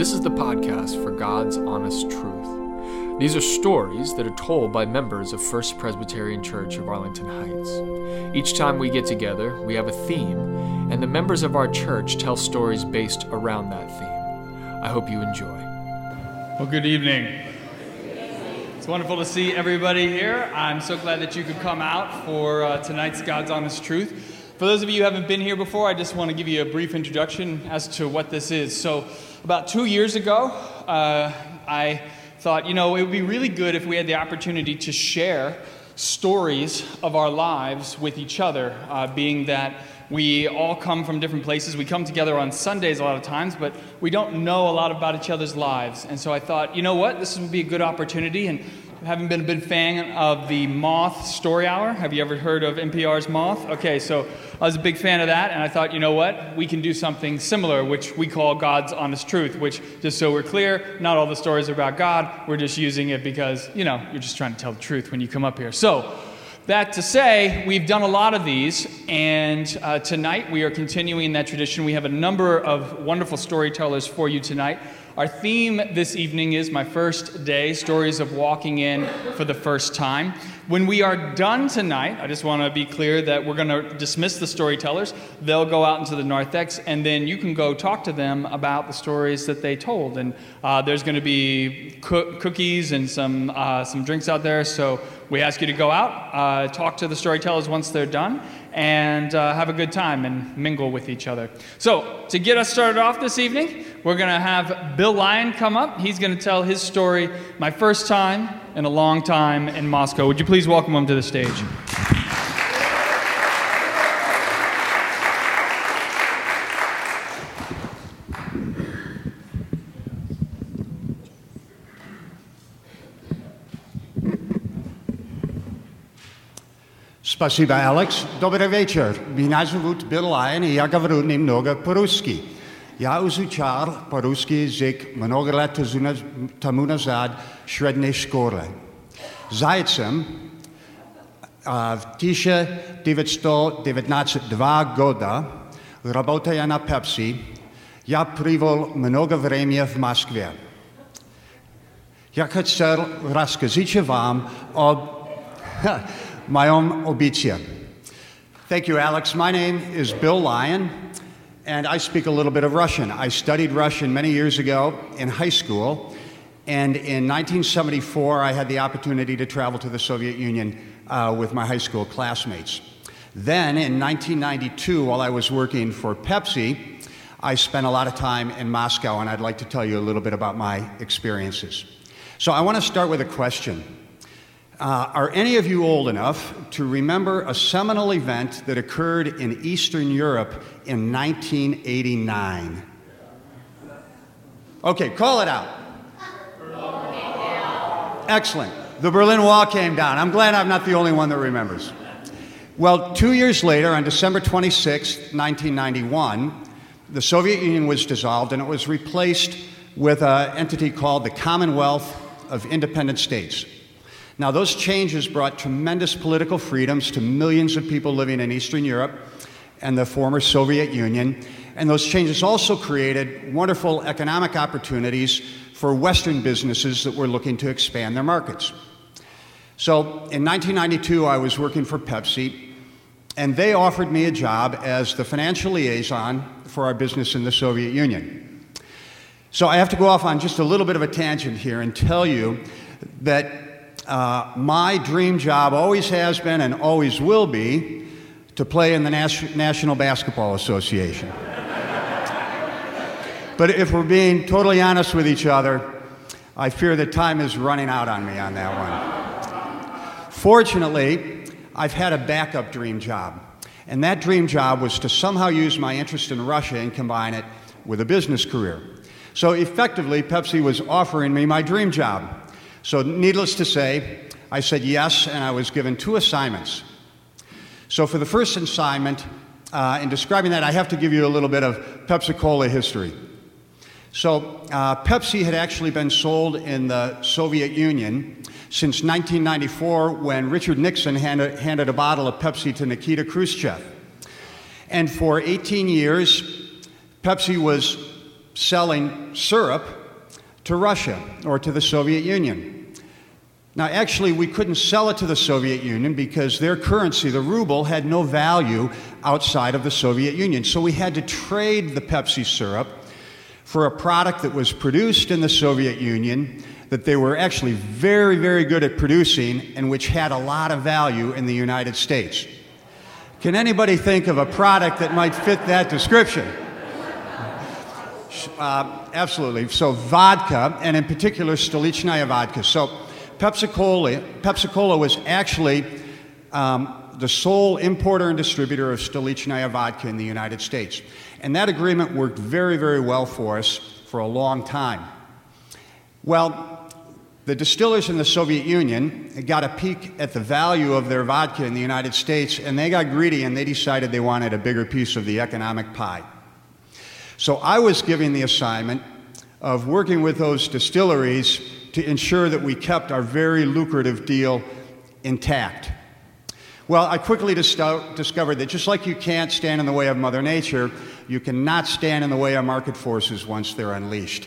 This is the podcast for God's honest truth. These are stories that are told by members of First Presbyterian Church of Arlington Heights. Each time we get together, we have a theme, and the members of our church tell stories based around that theme. I hope you enjoy. Well, good evening. It's wonderful to see everybody here. I'm so glad that you could come out for uh, tonight's God's Honest Truth. For those of you who haven't been here before, I just want to give you a brief introduction as to what this is. So, about two years ago, uh, I thought, you know, it would be really good if we had the opportunity to share stories of our lives with each other, uh, being that we all come from different places. We come together on Sundays a lot of times, but we don't know a lot about each other's lives. And so I thought, you know what, this would be a good opportunity. And haven't been a big fan of the Moth Story Hour. Have you ever heard of NPR's Moth? Okay, so I was a big fan of that, and I thought, you know what? We can do something similar, which we call God's Honest Truth, which, just so we're clear, not all the stories are about God. We're just using it because, you know, you're just trying to tell the truth when you come up here. So, that to say, we've done a lot of these, and uh, tonight we are continuing that tradition. We have a number of wonderful storytellers for you tonight. Our theme this evening is my first day stories of walking in for the first time. When we are done tonight, I just want to be clear that we're going to dismiss the storytellers. They'll go out into the narthex, and then you can go talk to them about the stories that they told. And uh, there's going to be co- cookies and some, uh, some drinks out there. So we ask you to go out, uh, talk to the storytellers once they're done, and uh, have a good time and mingle with each other. So, to get us started off this evening, we're going to have Bill Lyon come up. He's going to tell his story, my first time in a long time in Moscow. Would you please welcome him to the stage? Спасибо, Алекс. Добрый вечер. Меня зовут Билл Лайн, и я говорю немного по-русски. Я изучал по-русски язык много лет тому назад в средней школе. Зайцем в 1992 года, работая на Пепси, я провел много времени в Москве. Я хотел рассказать вам об Mayom Obitia. Thank you, Alex. My name is Bill Lyon, and I speak a little bit of Russian. I studied Russian many years ago in high school, and in 1974, I had the opportunity to travel to the Soviet Union uh, with my high school classmates. Then, in 1992, while I was working for Pepsi, I spent a lot of time in Moscow, and I'd like to tell you a little bit about my experiences. So, I want to start with a question. Uh, are any of you old enough to remember a seminal event that occurred in Eastern Europe in 1989? Okay, call it out. Excellent. The Berlin Wall came down. I'm glad I'm not the only one that remembers. Well, two years later, on December 26, 1991, the Soviet Union was dissolved and it was replaced with an entity called the Commonwealth of Independent States. Now, those changes brought tremendous political freedoms to millions of people living in Eastern Europe and the former Soviet Union. And those changes also created wonderful economic opportunities for Western businesses that were looking to expand their markets. So in 1992, I was working for Pepsi, and they offered me a job as the financial liaison for our business in the Soviet Union. So I have to go off on just a little bit of a tangent here and tell you that uh, my dream job always has been and always will be to play in the Nas- National Basketball Association. but if we're being totally honest with each other, I fear that time is running out on me on that one. Fortunately, I've had a backup dream job. And that dream job was to somehow use my interest in Russia and combine it with a business career. So effectively, Pepsi was offering me my dream job. So, needless to say, I said yes, and I was given two assignments. So, for the first assignment, uh, in describing that, I have to give you a little bit of Pepsi Cola history. So, uh, Pepsi had actually been sold in the Soviet Union since 1994 when Richard Nixon handed, handed a bottle of Pepsi to Nikita Khrushchev. And for 18 years, Pepsi was selling syrup to Russia or to the Soviet Union. Now, actually, we couldn't sell it to the Soviet Union because their currency, the ruble, had no value outside of the Soviet Union. So we had to trade the Pepsi syrup for a product that was produced in the Soviet Union that they were actually very, very good at producing and which had a lot of value in the United States. Can anybody think of a product that might fit that description? Uh, absolutely. So, vodka, and in particular, Stolichnaya vodka. So, Pepsi Cola, was actually um, the sole importer and distributor of Stolichnaya vodka in the United States. And that agreement worked very, very well for us for a long time. Well, the distillers in the Soviet Union got a peek at the value of their vodka in the United States, and they got greedy and they decided they wanted a bigger piece of the economic pie. So I was given the assignment of working with those distilleries to ensure that we kept our very lucrative deal intact. Well, I quickly dis- discovered that just like you can't stand in the way of Mother Nature, you cannot stand in the way of market forces once they're unleashed.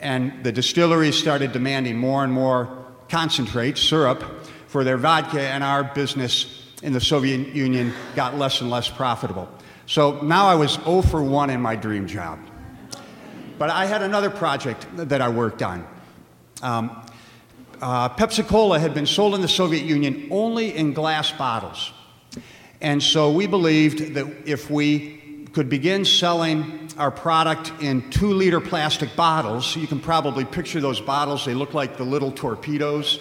And the distilleries started demanding more and more concentrate, syrup, for their vodka, and our business in the Soviet Union got less and less profitable. So now I was 0 for 1 in my dream job. But I had another project that I worked on. Um, uh, Pepsi Cola had been sold in the Soviet Union only in glass bottles. And so we believed that if we could begin selling our product in two liter plastic bottles, you can probably picture those bottles, they look like the little torpedoes.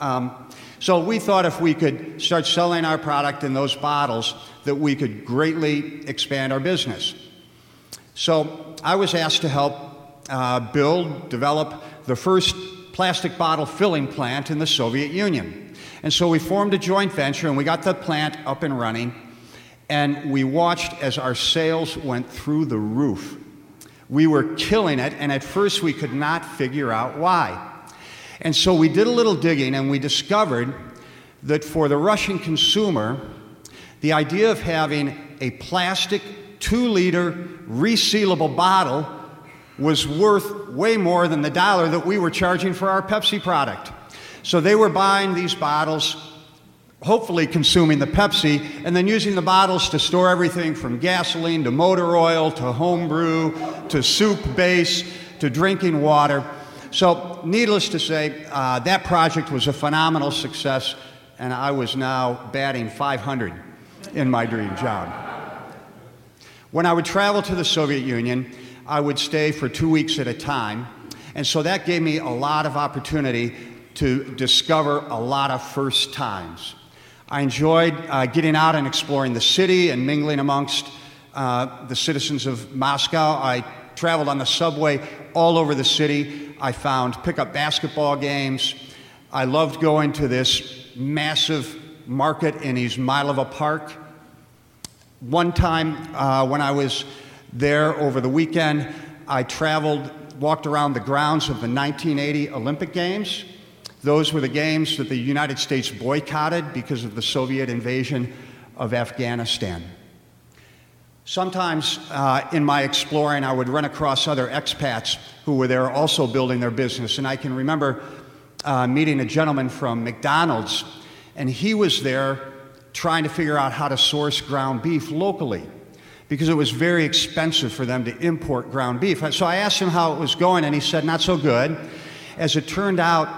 Um, so we thought if we could start selling our product in those bottles, that we could greatly expand our business. So I was asked to help uh, build, develop the first plastic bottle filling plant in the Soviet Union. And so we formed a joint venture and we got the plant up and running. And we watched as our sales went through the roof. We were killing it, and at first we could not figure out why. And so we did a little digging and we discovered that for the Russian consumer, the idea of having a plastic two liter resealable bottle was worth way more than the dollar that we were charging for our Pepsi product. So they were buying these bottles, hopefully consuming the Pepsi, and then using the bottles to store everything from gasoline to motor oil to homebrew to soup base to drinking water. So, needless to say, uh, that project was a phenomenal success, and I was now batting 500 in my dream job. When I would travel to the Soviet Union, I would stay for two weeks at a time. And so that gave me a lot of opportunity to discover a lot of first times. I enjoyed uh, getting out and exploring the city and mingling amongst uh, the citizens of Moscow. I traveled on the subway all over the city. I found pickup basketball games. I loved going to this massive market in Izmailova Park. One time uh, when I was there over the weekend. I traveled, walked around the grounds of the 1980 Olympic Games. Those were the games that the United States boycotted because of the Soviet invasion of Afghanistan. Sometimes uh, in my exploring, I would run across other expats who were there also building their business. And I can remember uh, meeting a gentleman from McDonald's, and he was there trying to figure out how to source ground beef locally because it was very expensive for them to import ground beef. So I asked him how it was going, and he said, not so good. As it turned out,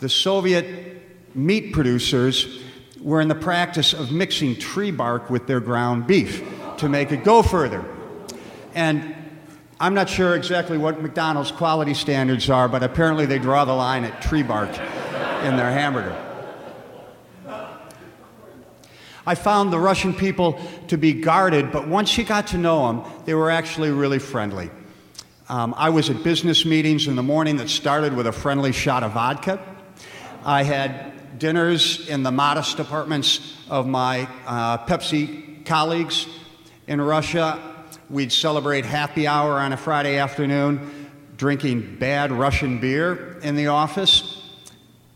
the Soviet meat producers were in the practice of mixing tree bark with their ground beef to make it go further. And I'm not sure exactly what McDonald's quality standards are, but apparently they draw the line at tree bark in their hamburger. I found the Russian people to be guarded, but once you got to know them, they were actually really friendly. Um, I was at business meetings in the morning that started with a friendly shot of vodka. I had dinners in the modest apartments of my uh, Pepsi colleagues in Russia. We'd celebrate happy hour on a Friday afternoon, drinking bad Russian beer in the office.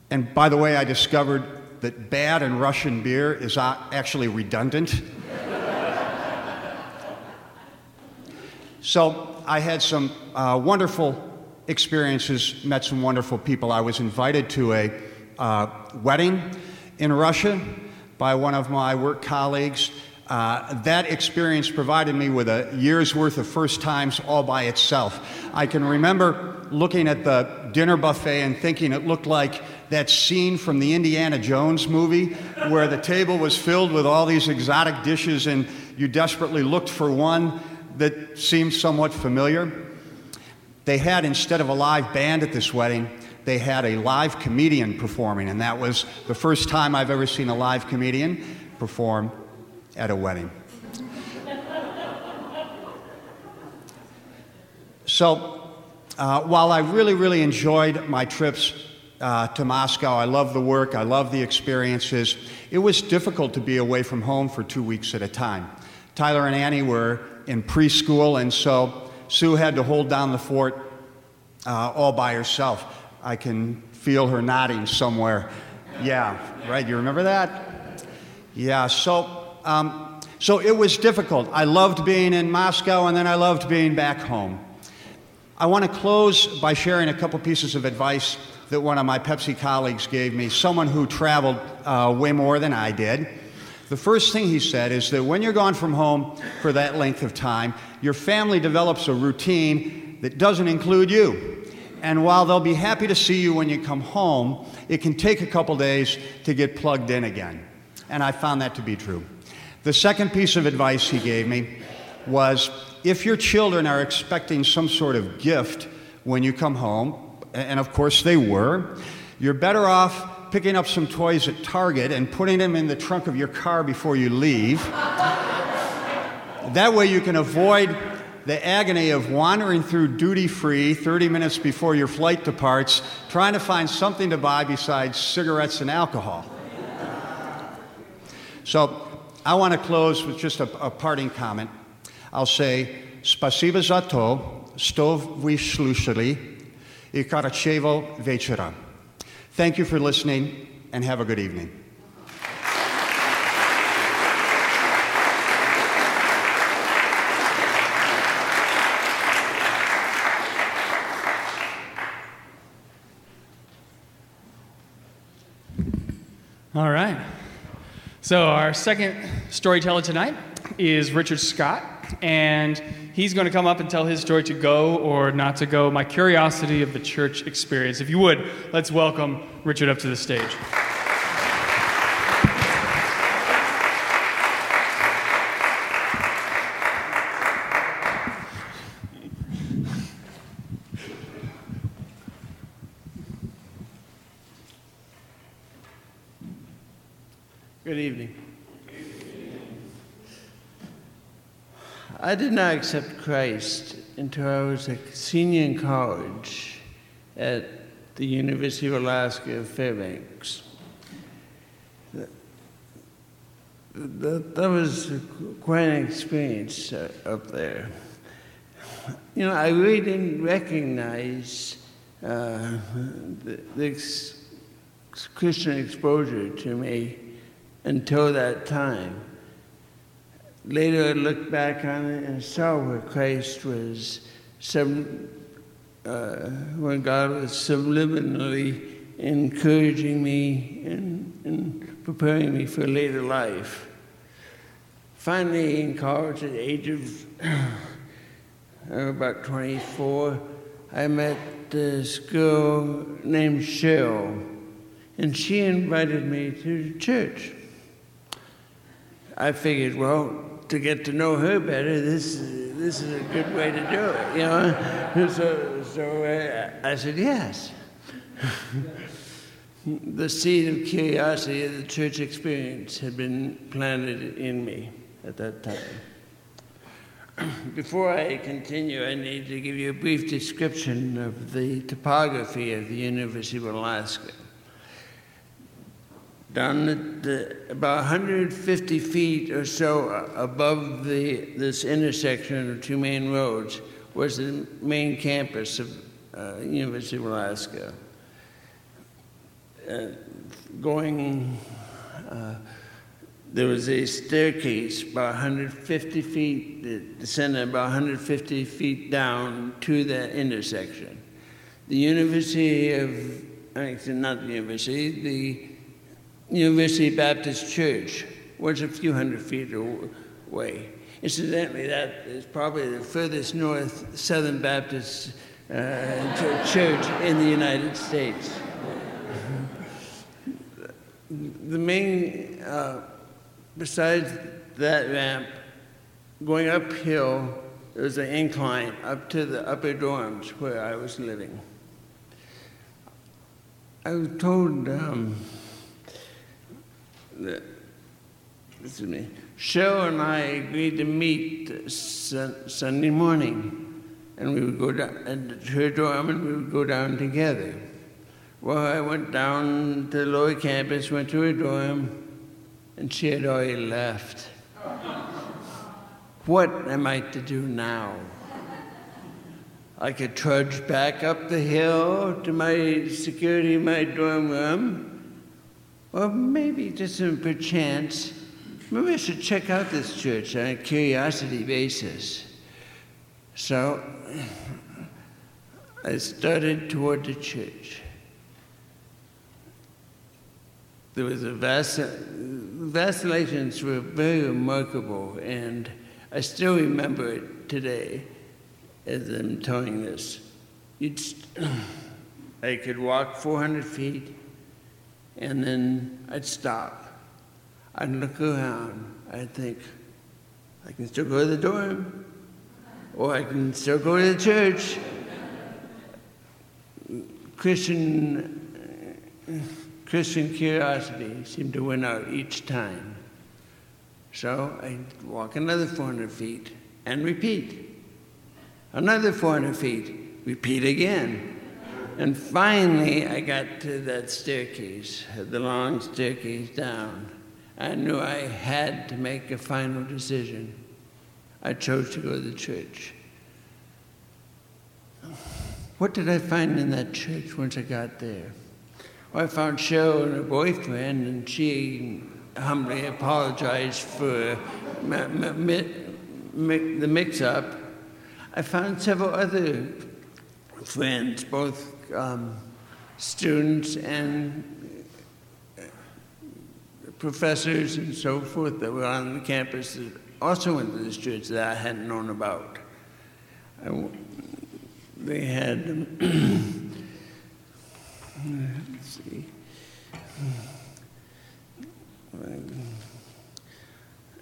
And by the way, I discovered that bad and Russian beer is actually redundant. so I had some uh, wonderful experiences, met some wonderful people. I was invited to a uh, wedding in Russia by one of my work colleagues. Uh, that experience provided me with a year's worth of first times all by itself. I can remember looking at the dinner buffet and thinking it looked like that scene from the Indiana Jones movie where the table was filled with all these exotic dishes and you desperately looked for one that seemed somewhat familiar. They had, instead of a live band at this wedding, they had a live comedian performing, and that was the first time I've ever seen a live comedian perform at a wedding. So, uh, while I really, really enjoyed my trips uh, to Moscow, I love the work, I love the experiences, it was difficult to be away from home for two weeks at a time. Tyler and Annie were in preschool, and so Sue had to hold down the fort uh, all by herself. I can feel her nodding somewhere. Yeah, right. You remember that? Yeah. So, um, so it was difficult. I loved being in Moscow, and then I loved being back home. I want to close by sharing a couple pieces of advice that one of my Pepsi colleagues gave me, someone who traveled uh, way more than I did. The first thing he said is that when you're gone from home for that length of time, your family develops a routine that doesn't include you. And while they'll be happy to see you when you come home, it can take a couple days to get plugged in again. And I found that to be true. The second piece of advice he gave me was if your children are expecting some sort of gift when you come home, and of course they were, you're better off picking up some toys at Target and putting them in the trunk of your car before you leave. that way you can avoid the agony of wandering through duty free 30 minutes before your flight departs, trying to find something to buy besides cigarettes and alcohol. So I want to close with just a, a parting comment. I'll say, Spasiba za to, što vi slušali, i karacevo večera. Thank you for listening, and have a good evening. All right. So, our second storyteller tonight is Richard Scott, and he's going to come up and tell his story to go or not to go, my curiosity of the church experience. If you would, let's welcome Richard up to the stage. Good evening. I did not accept Christ until I was a senior in college at the University of Alaska Fairbanks. That, that was quite an experience uh, up there. You know, I really didn't recognize uh, the, Christian exposure to me until that time. Later, I looked back on it and saw where Christ was, some, uh, when God was subliminally encouraging me and, and preparing me for later life. Finally, in college, at the age of about 24, I met this girl named Cheryl, and she invited me to church. I figured, well, to get to know her better, this this is a good way to do it, you know. So, so uh, I said yes. the seed of curiosity of the church experience had been planted in me at that time. Before I continue, I need to give you a brief description of the topography of the University of Alaska down at the, about 150 feet or so above the, this intersection of two main roads was the main campus of uh, University of Alaska. Uh, going uh, there was a staircase about 150 feet, descended about 150 feet down to that intersection. The University of, I actually not the university, the University Baptist Church was a few hundred feet away. Incidentally, that is probably the furthest north Southern Baptist uh, church in the United States. The main, uh, besides that ramp, going uphill, there was an incline up to the upper dorms where I was living. I was told um, that, excuse me, Cheryl and I agreed to meet Sunday morning, and we would go down at her dorm, and we would go down together. Well, I went down to the lower campus, went to her dorm, and she had already left. what am I to do now? I could trudge back up the hill to my security my dorm room, or maybe just a perchance maybe I should check out this church on a curiosity basis. So I started toward the church. There was a vast, vacillations were very remarkable, and I still remember it today as I'm telling this. You'd, I could walk 400 feet, and then I'd stop I'd look around. I'd think, I can still go to the dorm, or I can still go to the church. Christian, Christian curiosity seemed to win out each time. So I'd walk another 400 feet and repeat. Another 400 feet, repeat again. And finally, I got to that staircase, the long staircase down. I knew I had to make a final decision. I chose to go to the church. What did I find in that church once I got there? Well, I found Cheryl and her boyfriend, and she humbly apologized for the mix up. I found several other friends, both um, students and professors and so forth that were on the campus that also went to this church that I hadn't known about. I, they had, let's see,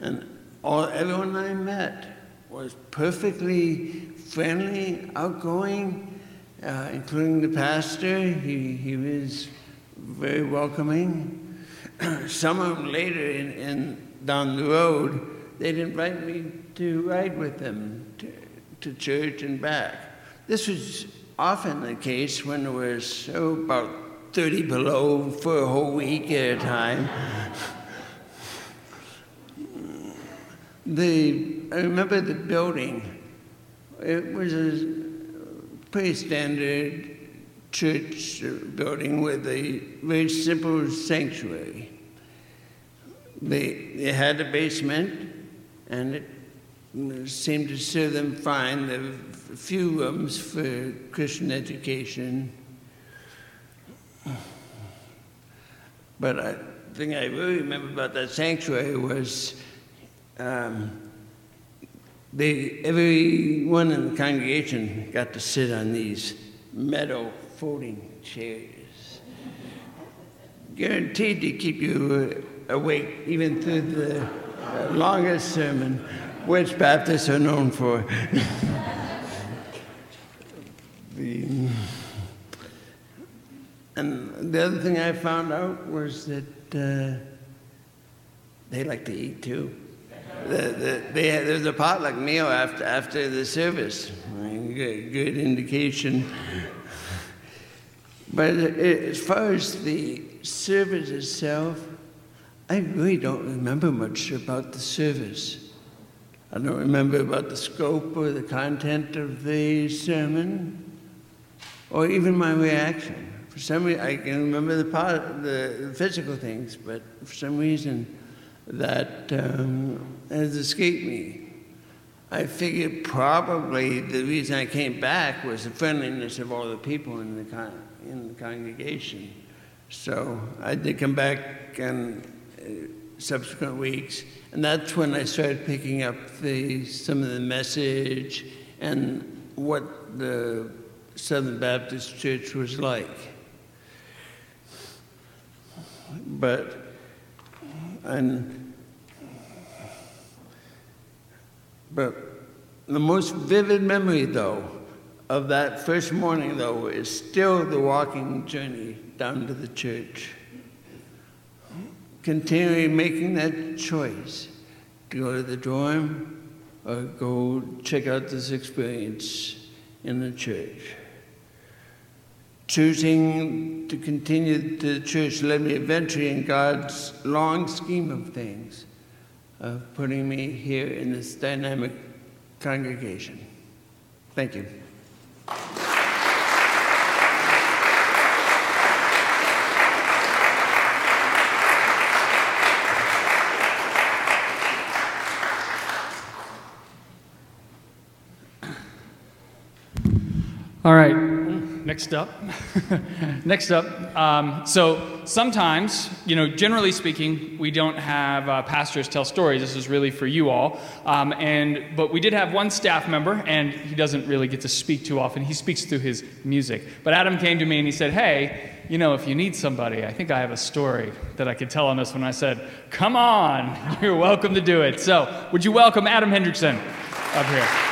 and all, everyone I met was perfectly friendly, outgoing, uh, including the pastor. He, he was very welcoming. some of them later in, in, down the road, they'd invite me to ride with them to, to church and back. This was often the case when it was oh, about 30 below for a whole week at a time. the, I remember the building. It was a pretty standard church building with a very simple sanctuary. They, they had a basement, and it seemed to serve them fine. There were few rooms for Christian education. But I, the thing I really remember about that sanctuary was um, they, everyone in the congregation got to sit on these metal folding chairs, guaranteed to keep you awake even through the longest sermon, which Baptists are known for. the, and the other thing I found out was that uh, they like to eat too. The, the, there's a potluck meal after, after the service. Good, good indication. But as far as the service itself, I really don't remember much about the service. I don't remember about the scope or the content of the sermon, or even my reaction. For some reason, I can remember the the physical things, but for some reason, that um, has escaped me. I figured probably the reason I came back was the friendliness of all the people in the, con- in the congregation. So I did come back in uh, subsequent weeks, and that's when I started picking up the, some of the message and what the Southern Baptist Church was like. But, and, but the most vivid memory, though, of that first morning, though, is still the walking journey down to the church. Continually making that choice to go to the dorm or go check out this experience in the church. Choosing to continue to the church led me eventually in God's long scheme of things, of putting me here in this dynamic congregation. Thank you. All right, next up. next up. Um, so sometimes, you know, generally speaking, we don't have uh, pastors tell stories. This is really for you all. Um, and but we did have one staff member, and he doesn't really get to speak too often. He speaks through his music. But Adam came to me and he said, "Hey, you know, if you need somebody, I think I have a story that I could tell on this one." I said, "Come on, you're welcome to do it." So, would you welcome Adam Hendrickson up here?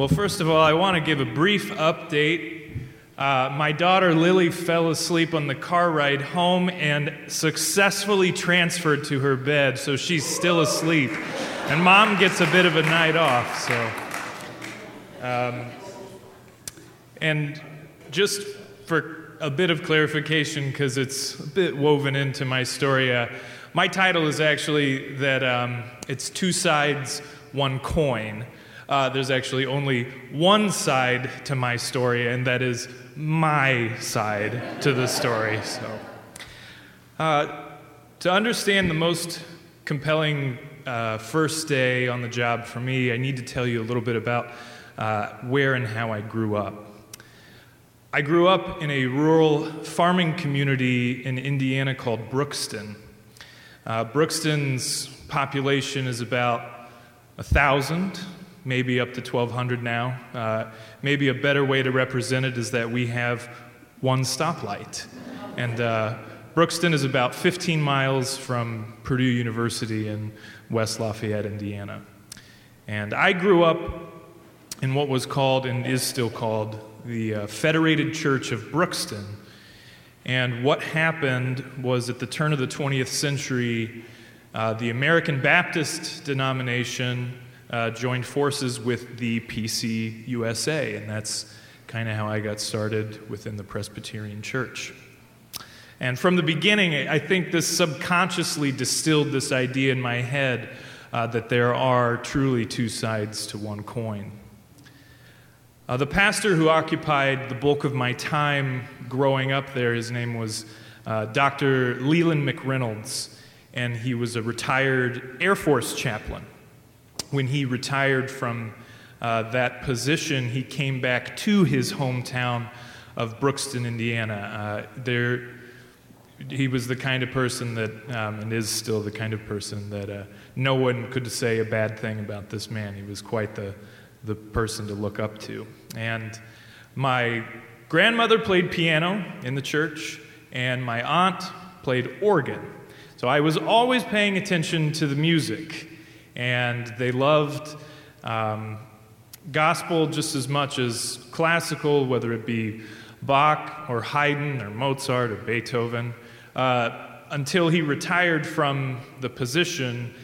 Well, first of all, I want to give a brief update. Uh, my daughter Lily fell asleep on the car ride home and successfully transferred to her bed, so she's still asleep. And mom gets a bit of a night off, so. Um, and just for a bit of clarification, because it's a bit woven into my story, uh, my title is actually that um, it's two sides, one coin uh, there's actually only one side to my story, and that is my side to the story. So, uh, to understand the most compelling uh, first day on the job for me, I need to tell you a little bit about uh, where and how I grew up. I grew up in a rural farming community in Indiana called Brookston. Uh, Brookston's population is about a thousand, maybe up to 1,200 now. Uh, maybe a better way to represent it is that we have one stoplight. And uh, Brookston is about 15 miles from Purdue University in West Lafayette, Indiana. And I grew up in what was called and is still called the uh, Federated Church of Brookston. And what happened was at the turn of the 20th century, uh, the American Baptist denomination uh, joined forces with the PC USA, and that's kind of how I got started within the Presbyterian Church. And from the beginning, I think this subconsciously distilled this idea in my head uh, that there are truly two sides to one coin. Uh, the pastor who occupied the bulk of my time growing up there, his name was uh, Dr. Leland McReynolds, and he was a retired Air Force chaplain when he retired from uh, that position, he came back to his hometown of Brookston, Indiana. Uh, there, he was the kind of person that, um, and is still the kind of person that uh, no one could say a bad thing about this man. He was quite the, the person to look up to. And my grandmother played piano in the church, and my aunt played organ. So I was always paying attention to the music and they loved um, gospel just as much as classical, whether it be Bach or Haydn or Mozart or Beethoven. Uh, until he retired from the position,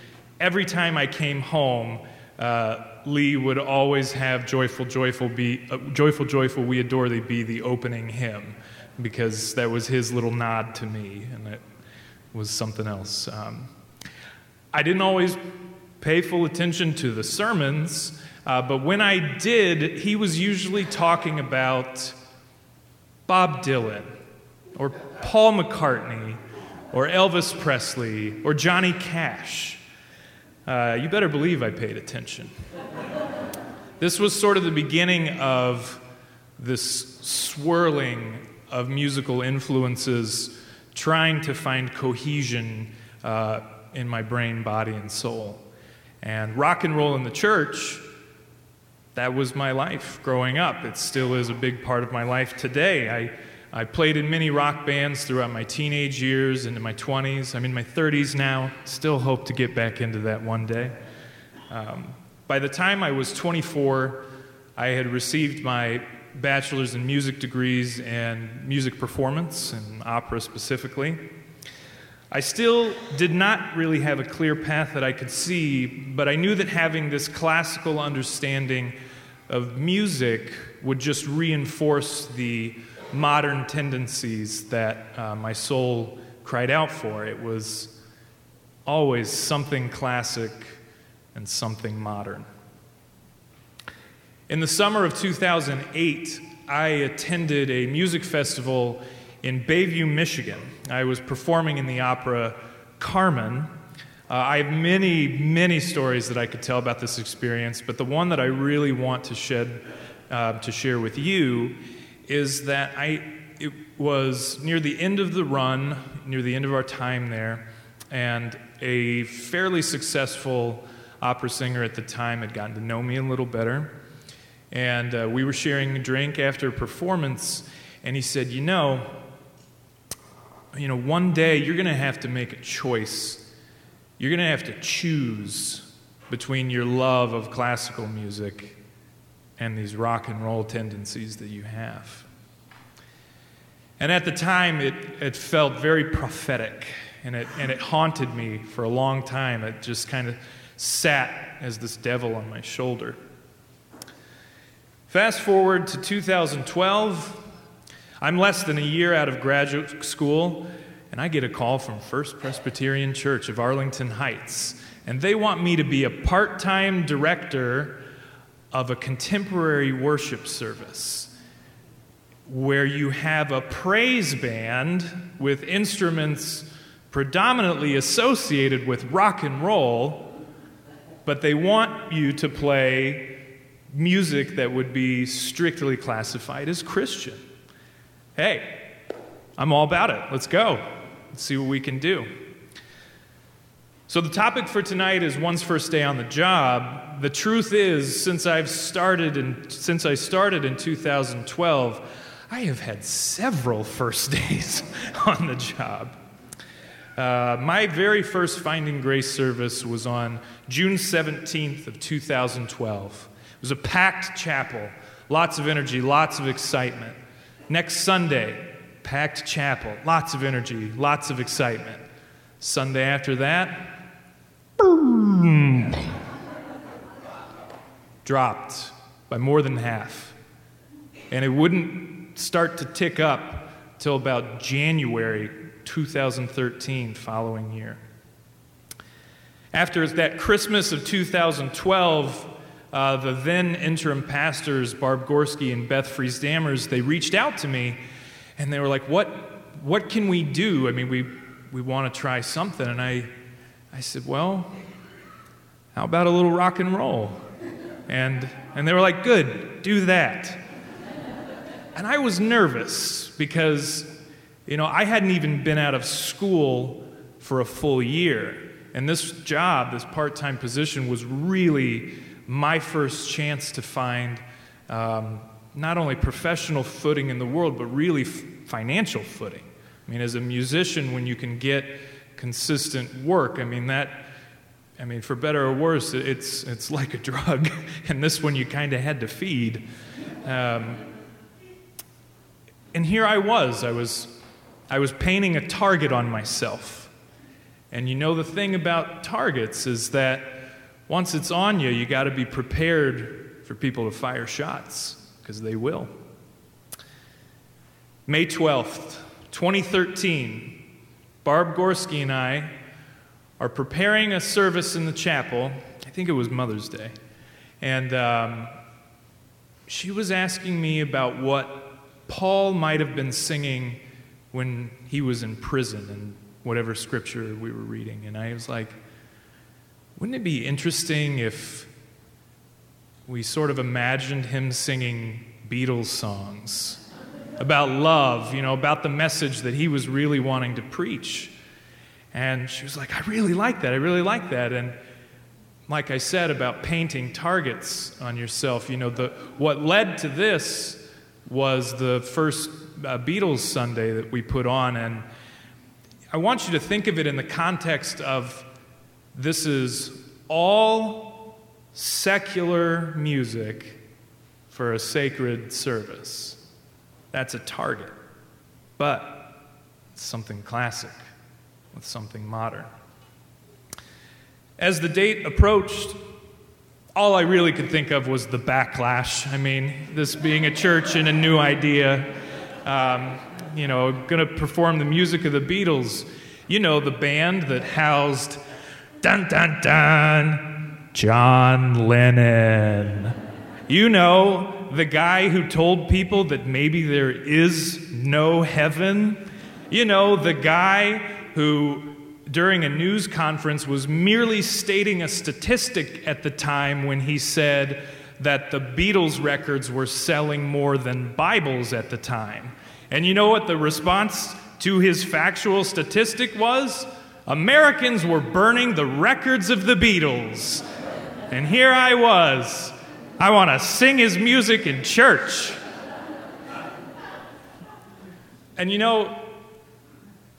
every time I came home, uh, Lee would always have "Joyful, Joyful, be uh, Joyful, Joyful, We Adore Thee" be the opening hymn, because that was his little nod to me, and it was something else. Um, I didn't always pay full attention to the sermons, Uh, but when I did, he was usually talking about Bob Dylan or Paul McCartney or Elvis Presley or Johnny Cash. Uh, you better believe I paid attention. this was sort of the beginning of this swirling of musical influences, trying to find cohesion uh, in my brain, body, and soul. And rock and roll in the church, that was my life growing up. It still is a big part of my life today. I, I played in many rock bands throughout my teenage years, into my 20s. I'm in my 30s now, still hope to get back into that one day. Um, by the time I was 24, I had received my bachelor's in music degrees and music performance, and opera specifically. I still did not really have a clear path that I could see, but I knew that having this classical understanding of music would just reinforce the modern tendencies that uh, my soul cried out for. It was always something classic and something modern. In the summer of 2008, I attended a music festival in Bay View, Michigan. I was performing in the opera Carmen. Uh, I have many, many stories that I could tell about this experience, but the one that I really want to shed uh, to share with you is that I it was near the end of the run, near the end of our time there, and a fairly successful opera singer at the time had gotten to know me a little better. And uh, we were sharing a drink after a performance, and he said, You know, you know, one day you're going to have to make a choice. You're going to have to choose between your love of classical music and these rock and roll tendencies that you have. And at the time, it, it felt very prophetic, and it, and it haunted me for a long time. It just kind of sat as this devil on my shoulder. Fast forward to 2012. I'm less than a year out of graduate school, and I get a call from First Presbyterian Church of Arlington Heights. And they want me to be a part time director of a contemporary worship service where you have a praise band with instruments predominantly associated with rock and roll, but they want you to play music that would be strictly classified as Christian. Hey, I'm all about it. Let's go. Let's see what we can do. So, the topic for tonight is one's first day on the job. The truth is, since I've started in, since I started in 2012, I have had several first days on the job. Uh, my very first Finding Grace service was on June 17th of 2012. It was a packed chapel, lots of energy, lots of excitement. Next Sunday, packed chapel, lots of energy, lots of excitement. Sunday after that, boom, dropped by more than half. And it wouldn't start to tick up till about January 2013, following year. After that Christmas of 2012, uh, the then interim pastors, Barb Gorski and Beth Fries Dammers, they reached out to me and they were like, What, what can we do? I mean, we, we want to try something. And I, I said, Well, how about a little rock and roll? And, and they were like, Good, do that. And I was nervous because, you know, I hadn't even been out of school for a full year. And this job, this part time position, was really my first chance to find um, not only professional footing in the world, but really f- financial footing. I mean, as a musician, when you can get consistent work, I mean, that, I mean, for better or worse, it's, it's like a drug. and this one you kind of had to feed. Um, and here I was. I was, I was painting a target on myself. And you know, the thing about targets is that once it's on you, you got to be prepared for people to fire shots, because they will. May 12th, 2013, Barb Gorski and I are preparing a service in the chapel. I think it was Mother's Day. And um, she was asking me about what Paul might have been singing when he was in prison and whatever scripture we were reading. And I was like, wouldn't it be interesting if we sort of imagined him singing Beatles songs about love, you know, about the message that he was really wanting to preach? And she was like, I really like that. I really like that. And like I said about painting targets on yourself, you know, the, what led to this was the first uh, Beatles Sunday that we put on. And I want you to think of it in the context of this is all secular music for a sacred service. That's a target, but it's something classic with something modern. As the date approached, all I really could think of was the backlash. I mean, this being a church and a new idea, um, you know, going to perform the music of the Beatles. You know, the band that housed dun dun dun John Lennon. You know, the guy who told people that maybe there is no heaven. You know, the guy who during a news conference was merely stating a statistic at the time when he said that the Beatles records were selling more than Bibles at the time. And you know what the response to his factual statistic was? Americans were burning the records of the Beatles. And here I was. I want to sing his music in church. And you know,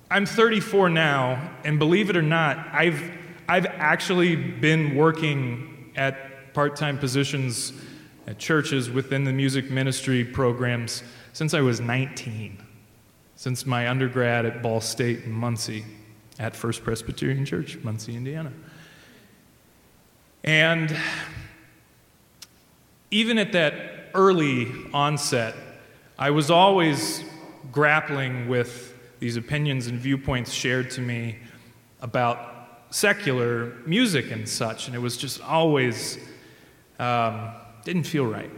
I'm 34 now, and believe it or not, I've, I've actually been working at part time positions at churches within the music ministry programs since I was 19, since my undergrad at Ball State in Muncie, at First Presbyterian Church, Muncie, Indiana. And even at that early onset, I was always grappling with these opinions and viewpoints shared to me about secular music and such, and it was just always um, didn't feel right.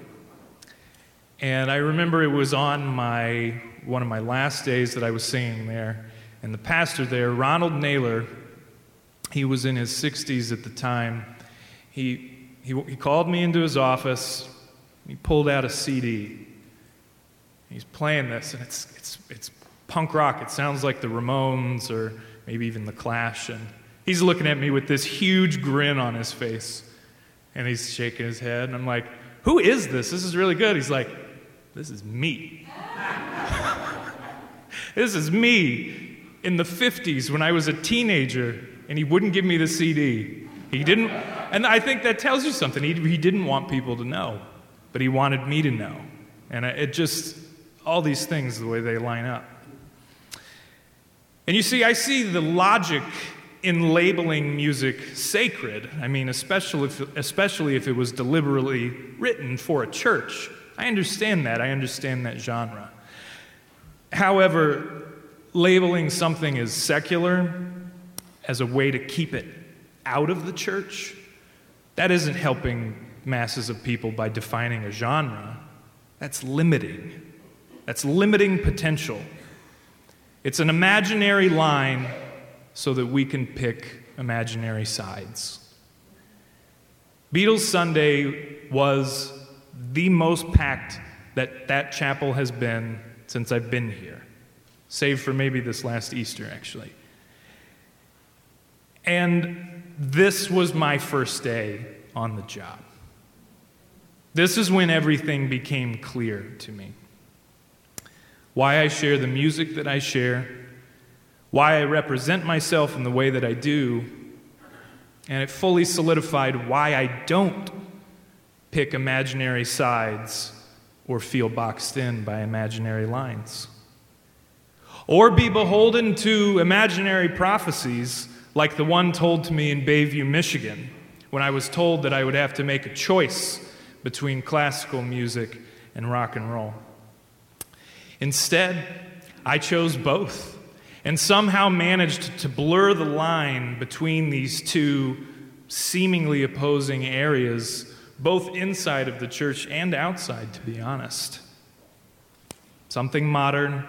And I remember it was on my one of my last days that I was singing there, and the pastor there, Ronald Naylor, he was in his 60s at the time. He, he, he called me into his office. He pulled out a CD. He's playing this, and it's, it's, it's punk rock. It sounds like the Ramones or maybe even the Clash. And he's looking at me with this huge grin on his face. And he's shaking his head. And I'm like, Who is this? This is really good. He's like, This is me. this is me in the 50s when I was a teenager and he wouldn't give me the CD. He didn't, and I think that tells you something. He, he didn't want people to know, but he wanted me to know. And it just, all these things, the way they line up. And you see, I see the logic in labeling music sacred. I mean, especially if, especially if it was deliberately written for a church. I understand that. I understand that genre. However, labeling something as secular as a way to keep it out of the church, that isn't helping masses of people by defining a genre. That's limiting. That's limiting potential. It's an imaginary line so that we can pick imaginary sides. Beatles Sunday was the most packed that that chapel has been since I've been here, save for maybe this last Easter, actually. And this was my first day on the job. This is when everything became clear to me why I share the music that I share, why I represent myself in the way that I do, and it fully solidified why I don't pick imaginary sides or feel boxed in by imaginary lines. Or be beholden to imaginary prophecies like the one told to me in Bay View, Michigan, when I was told that I would have to make a choice between classical music and rock and roll. Instead, I chose both and somehow managed to blur the line between these two seemingly opposing areas both inside of the church and outside, to be honest. Something modern,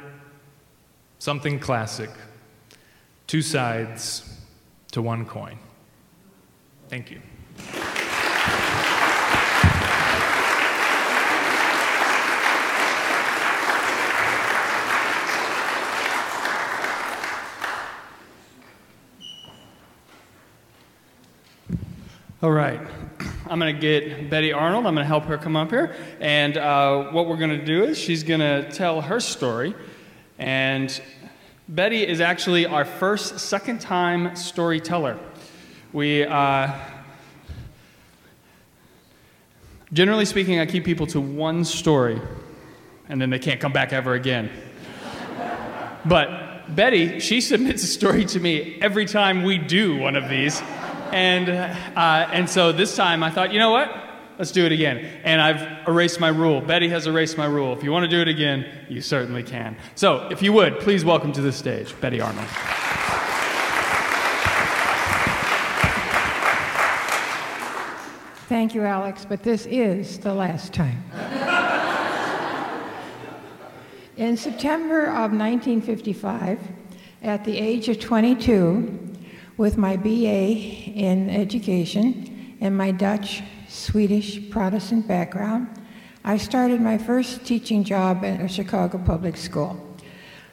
something classic. Two sides to one coin. Thank you. All right. I'm going to get Betty Arnold. I'm going to help her come up here. And uh, what we're going to do is she's going to tell her story. And Betty is actually our first second time storyteller. We, uh, generally speaking, I keep people to one story, and then they can't come back ever again. but Betty, she submits a story to me every time we do one of these. And, uh, and so this time I thought, you know what? Let's do it again. And I've erased my rule. Betty has erased my rule. If you want to do it again, you certainly can. So, if you would, please welcome to the stage Betty Arnold. Thank you, Alex, but this is the last time. In September of 1955, at the age of 22, with my BA in education and my Dutch, Swedish, Protestant background, I started my first teaching job at a Chicago public school.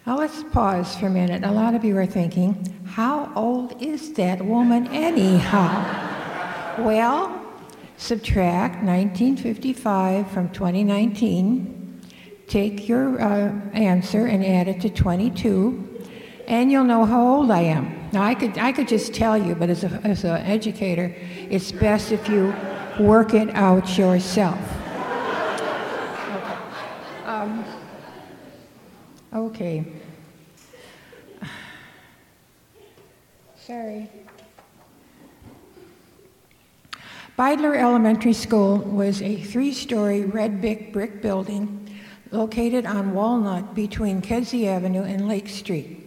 Now let's pause for a minute. A lot of you are thinking, how old is that woman anyhow? well, subtract 1955 from 2019, take your uh, answer and add it to 22, and you'll know how old I am. Now, I could, I could just tell you, but as, a, as an educator, it's best if you work it out yourself. Okay. Um, okay. Sorry. Beidler Elementary School was a three story red brick, building located on Walnut between Kedzie Avenue and Lake Street.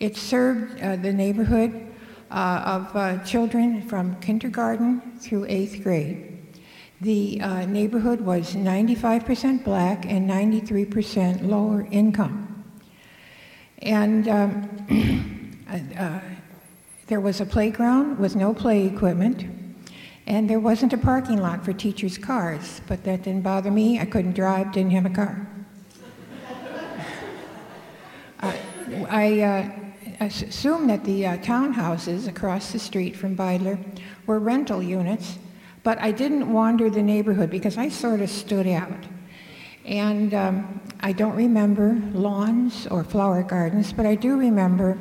It served uh, the neighborhood of uh, children from kindergarten through eighth grade. The uh, neighborhood was 95% black and 93% lower income. And um, uh, there was a playground with no play equipment, and there wasn't a parking lot for teachers' cars, but that didn't bother me. I couldn't drive, didn't have a car. I assume that the uh, townhouses across the street from Beidler were rental units, but I didn't wander the neighborhood because I sort of stood out. And um, I don't remember lawns or flower gardens, but I do remember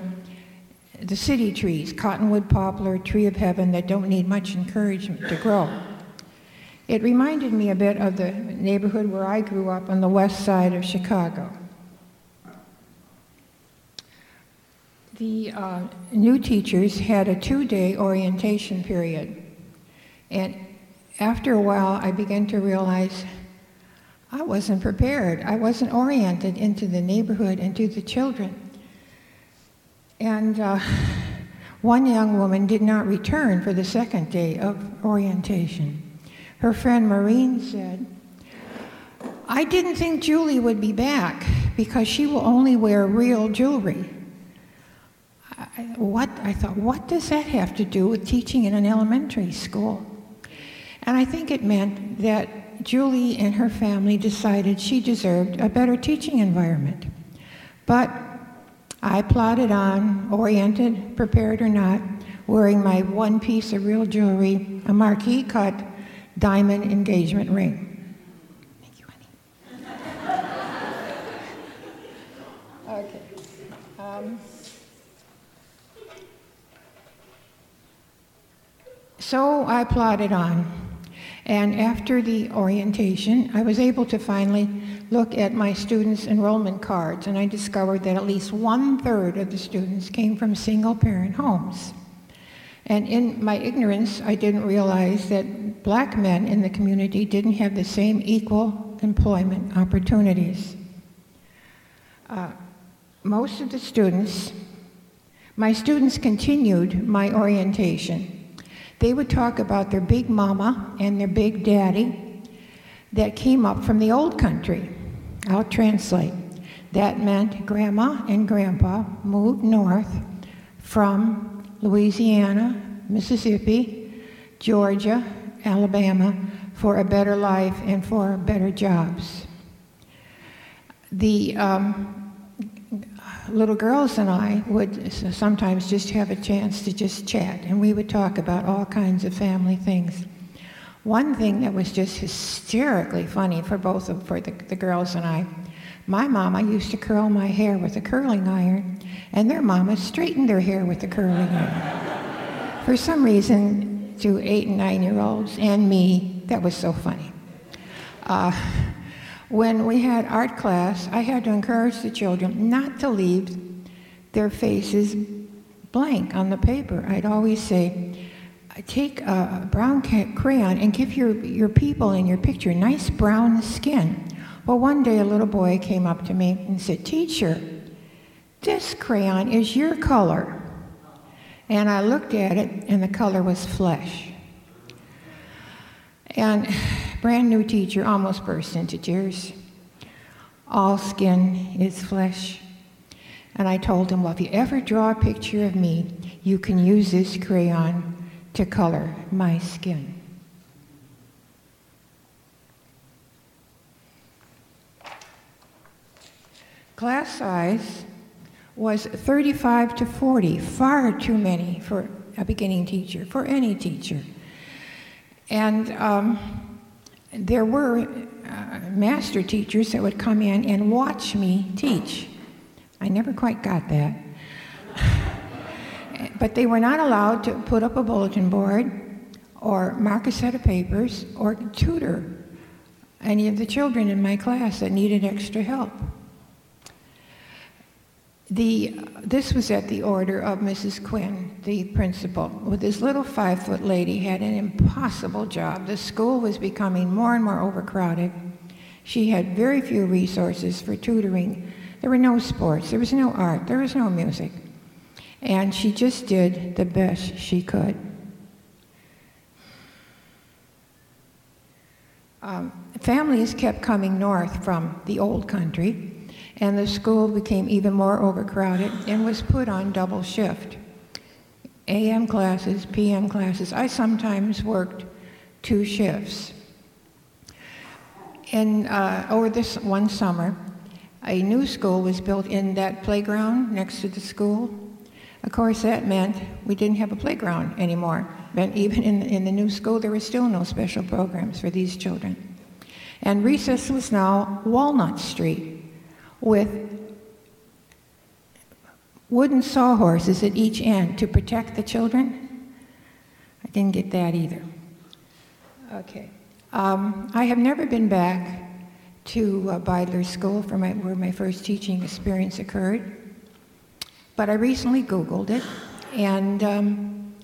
the city trees, cottonwood poplar, tree of heaven, that don't need much encouragement to grow. It reminded me a bit of the neighborhood where I grew up on the west side of Chicago. The uh, new teachers had a two day orientation period. And after a while, I began to realize I wasn't prepared. I wasn't oriented into the neighborhood and to the children. And uh, one young woman did not return for the second day of orientation. Her friend Maureen said, I didn't think Julie would be back because she will only wear real jewelry. I, what I thought, what does that have to do with teaching in an elementary school? And I think it meant that Julie and her family decided she deserved a better teaching environment. But I plodded on, oriented, prepared or not, wearing my one piece of real jewelry, a marquise cut diamond engagement ring. Thank you, honey. okay. Um, So I plodded on. And after the orientation, I was able to finally look at my students' enrollment cards, and I discovered that at least one third of the students came from single parent homes. And in my ignorance, I didn't realize that black men in the community didn't have the same equal employment opportunities. Uh, most of the students, my students continued my orientation They would talk about their big mama and their big daddy that came up from the old country. I'll translate. That meant grandma and grandpa moved north from Louisiana, Mississippi, Georgia, Alabama for a better life and for better jobs. The um, little girls and I would sometimes just have a chance to just chat, and we would talk about all kinds of family things. One thing that was just hysterically funny for both of for the, the girls and I, my mama used to curl my hair with a curling iron, and their mama straightened their hair with a curling iron. for some reason, to eight and nine year olds and me, that was so funny. Uh, when we had art class, I had to encourage the children not to leave their faces blank on the paper. I'd always say, take a brown crayon and give your, your people in your picture nice brown skin. Well, one day a little boy came up to me and said, Teacher, this crayon is your color. And I looked at it, and the color was flesh. And brand new teacher almost burst into tears. All skin is flesh. And I told him, well, if you ever draw a picture of me, you can use this crayon to color my skin. Class size was 35 to 40, far too many for a beginning teacher, for any teacher. And um, there were uh, master teachers that would come in and watch me teach. I never quite got that. but they were not allowed to put up a bulletin board or mark a set of papers or tutor any of the children in my class that needed extra help. The, this was at the order of Mrs. Quinn, the principal. With this little five foot lady had an impossible job. The school was becoming more and more overcrowded. She had very few resources for tutoring. There were no sports, there was no art, there was no music. And she just did the best she could. Um, families kept coming north from the old country and the school became even more overcrowded and was put on double shift. AM classes, PM classes. I sometimes worked two shifts. And uh, over this one summer, a new school was built in that playground next to the school. Of course, that meant we didn't have a playground anymore. But even in, in the new school, there were still no special programs for these children. And recess was now Walnut Street with wooden sawhorses at each end to protect the children. I didn't get that either. Okay. Um, I have never been back to uh, School for my, where my first teaching experience occurred, but I recently Googled it, and um,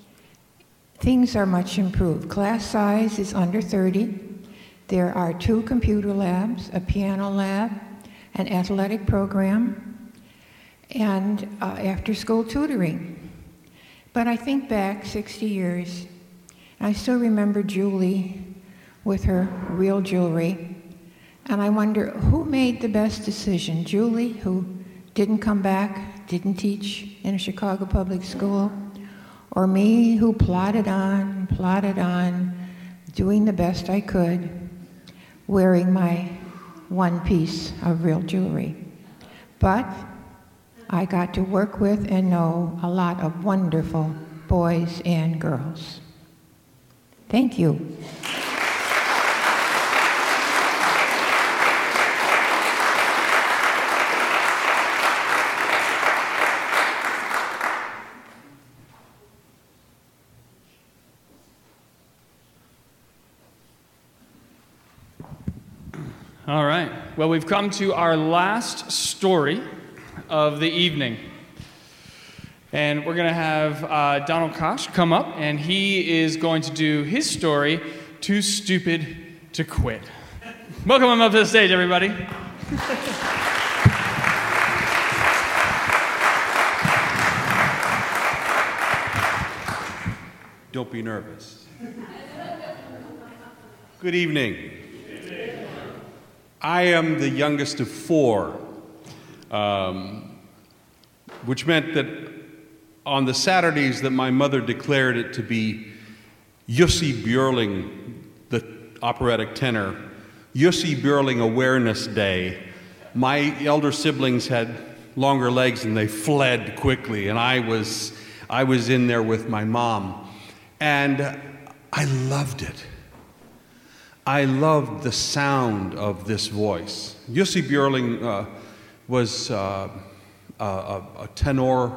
things are much improved. Class size is under 30. There are two computer labs, a piano lab, an athletic program, and uh, after school tutoring. But I think back 60 years, I still remember Julie with her real jewelry. And I wonder who made the best decision? Julie, who didn't come back, didn't teach in a Chicago public school, or me, who plodded on, plodded on, doing the best I could, wearing my one piece of real jewelry. But I got to work with and know a lot of wonderful boys and girls. Thank you. All right. Well, we've come to our last story of the evening. And we're going to have uh, Donald Kosh come up, and he is going to do his story, Too Stupid to Quit. Welcome him up to the stage, everybody. Don't be nervous. Good evening. I am the youngest of four, um, which meant that on the Saturdays that my mother declared it to be Jussi Björling, the operatic tenor, Jussi Björling Awareness Day, my elder siblings had longer legs and they fled quickly, and I was, I was in there with my mom. And I loved it. I loved the sound of this voice. Jussi Björling uh, was uh, a, a, tenor,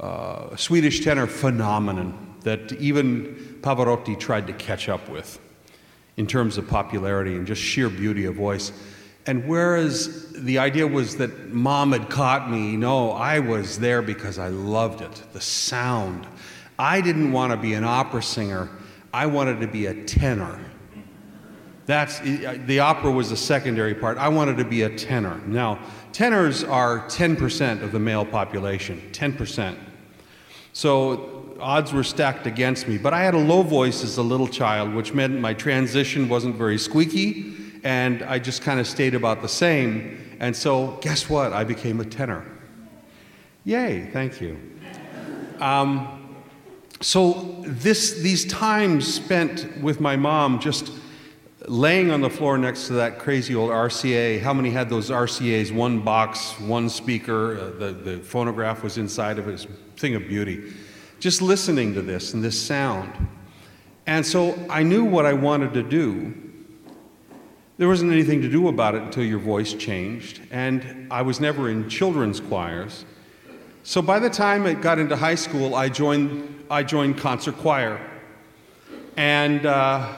uh, a Swedish tenor phenomenon that even Pavarotti tried to catch up with in terms of popularity and just sheer beauty of voice. And whereas the idea was that mom had caught me, no, I was there because I loved it, the sound. I didn't want to be an opera singer, I wanted to be a tenor. That's the opera was the secondary part. I wanted to be a tenor. Now, tenors are 10% of the male population, 10%. So odds were stacked against me, but I had a low voice as a little child, which meant my transition wasn't very squeaky, and I just kind of stayed about the same. And so, guess what? I became a tenor. Yay, thank you. Um, so, this, these times spent with my mom just laying on the floor next to that crazy old RCA. How many had those RCAs? One box, one speaker, uh, the, the phonograph was inside of it. A thing of beauty. Just listening to this and this sound. And so I knew what I wanted to do. There wasn't anything to do about it until your voice changed. And I was never in children's choirs. So by the time I got into high school, I joined, I joined concert choir. And uh,